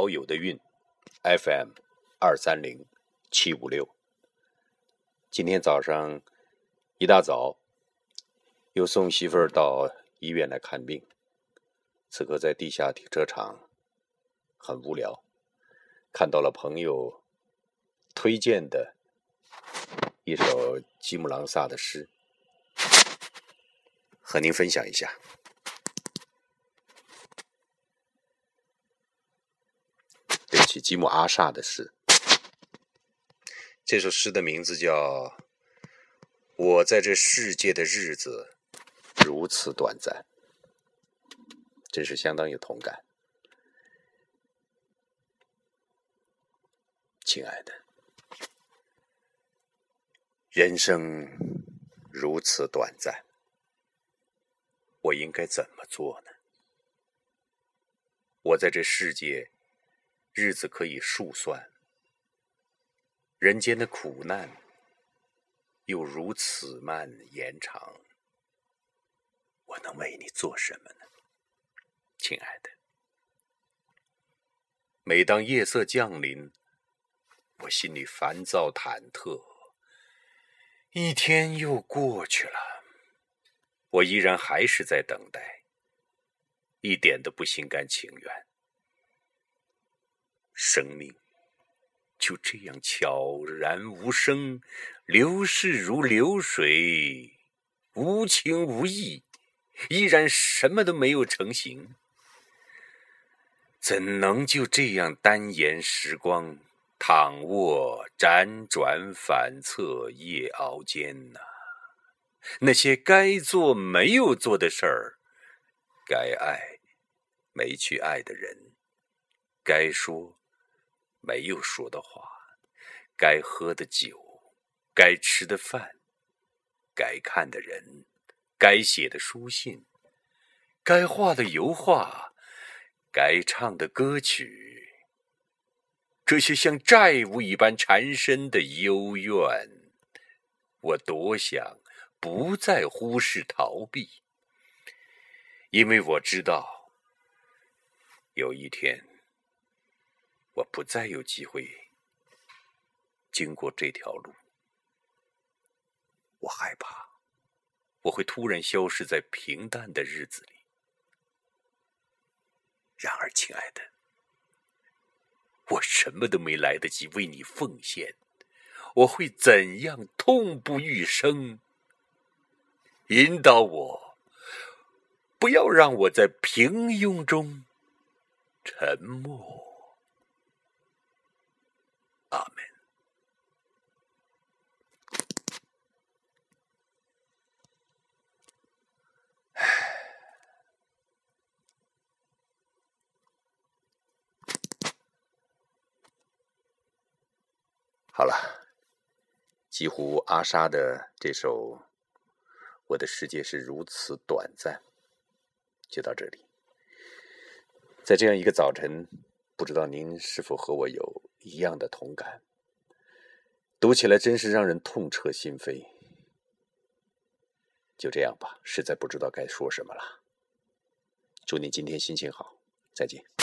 好友的运，FM 二三零七五六。今天早上一大早，又送媳妇儿到医院来看病。此刻在地下停车场，很无聊，看到了朋友推荐的一首吉姆朗萨的诗，和您分享一下。对不起吉姆阿萨的诗，这首诗的名字叫《我在这世界的日子如此短暂》，真是相当有同感。亲爱的，人生如此短暂，我应该怎么做呢？我在这世界。日子可以数算，人间的苦难又如此慢延长，我能为你做什么呢，亲爱的？每当夜色降临，我心里烦躁忐忑，一天又过去了，我依然还是在等待，一点都不心甘情愿。生命就这样悄然无声，流逝如流水，无情无义，依然什么都没有成型。怎能就这样单言时光，躺卧辗转反侧夜熬煎呢？那些该做没有做的事儿，该爱没去爱的人，该说。没有说的话，该喝的酒，该吃的饭，该看的人，该写的书信，该画的油画，该唱的歌曲，这些像债务一般缠身的幽怨，我多想不再忽视逃避，因为我知道，有一天。我不再有机会经过这条路，我害怕我会突然消失在平淡的日子里。然而，亲爱的，我什么都没来得及为你奉献，我会怎样痛不欲生？引导我，不要让我在平庸中沉默。阿门。好了，几乎阿莎的这首《我的世界是如此短暂》就到这里。在这样一个早晨，不知道您是否和我有？一样的同感，读起来真是让人痛彻心扉。就这样吧，实在不知道该说什么了。祝你今天心情好，再见。